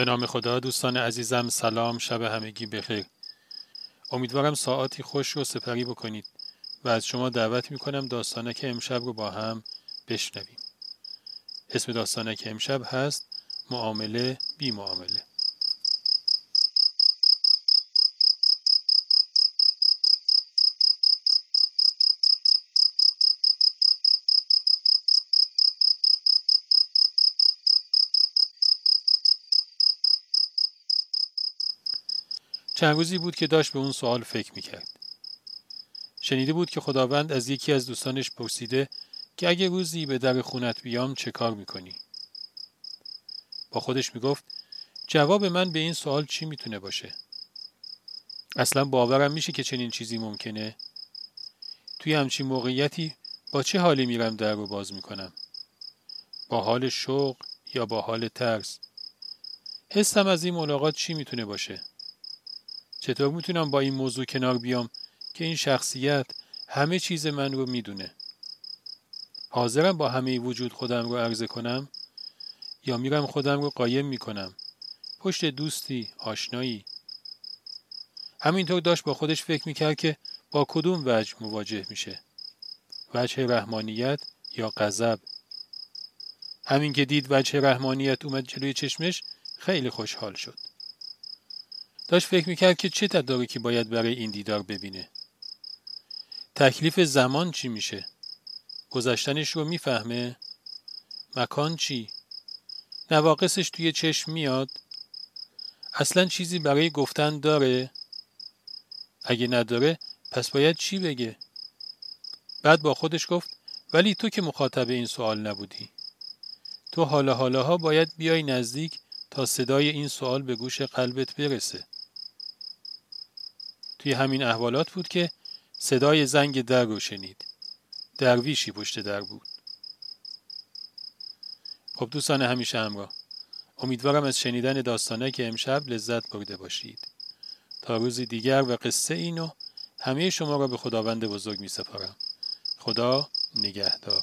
به نام خدا دوستان عزیزم سلام شب همگی بخیر. امیدوارم ساعاتی خوش رو سپری بکنید و از شما دعوت می‌کنم داستانک امشب رو با هم بشنویم. اسم داستانک امشب هست معامله بی معامله. چند روزی بود که داشت به اون سوال فکر می‌کرد. شنیده بود که خداوند از یکی از دوستانش پرسیده که اگه روزی به در خونت بیام چه کار می‌کنی؟ با خودش می‌گفت جواب من به این سوال چی می‌تونه باشه؟ اصلا باورم میشه که چنین چیزی ممکنه؟ توی همچین موقعیتی با چه حالی میرم در رو باز می‌کنم؟ با حال شوق یا با حال ترس؟ حسم از این ملاقات چی می‌تونه باشه؟ چطور می‌تونم با این موضوع کنار بیام که این شخصیت همه چیز من رو می‌دونه؟ حاضرم با همه وجود خودم رو عرضه کنم یا میرم خودم رو قایم می‌کنم؟ پشت دوستی آشنایی؟ همینطور داشت با خودش فکر می‌کرد که با کدوم وجه مواجه میشه؟ وجه رحمانیت یا غضب؟ همین که دید وجه رحمانیت اومد جلوی چشمش خیلی خوشحال شد. داشت فکر می‌کرد که چه تدارکی باید برای این دیدار ببینه. تکلیف زمان چی میشه؟ گذشتنش رو می‌فهمه؟ مکان چی؟ نواقصش توی چشم میاد؟ اصلا چیزی برای گفتن داره؟ اگه نداره پس باید چی بگه؟ بعد با خودش گفت ولی تو که مخاطب این سوال نبودی. تو حالا حالاها باید بیای نزدیک تا صدای این سوال به گوش قلبت برسه. توی همین احوالات بود که صدای زنگ در رو شنید. درویشی پشت در بود. خب دوستان همیشه همراه. امیدوارم از شنیدن داستانه که امشب لذت برده باشید. تا روزی دیگر و قصه اینو همه شما را به خداوند بزرگ می سپارم. خدا نگهدار.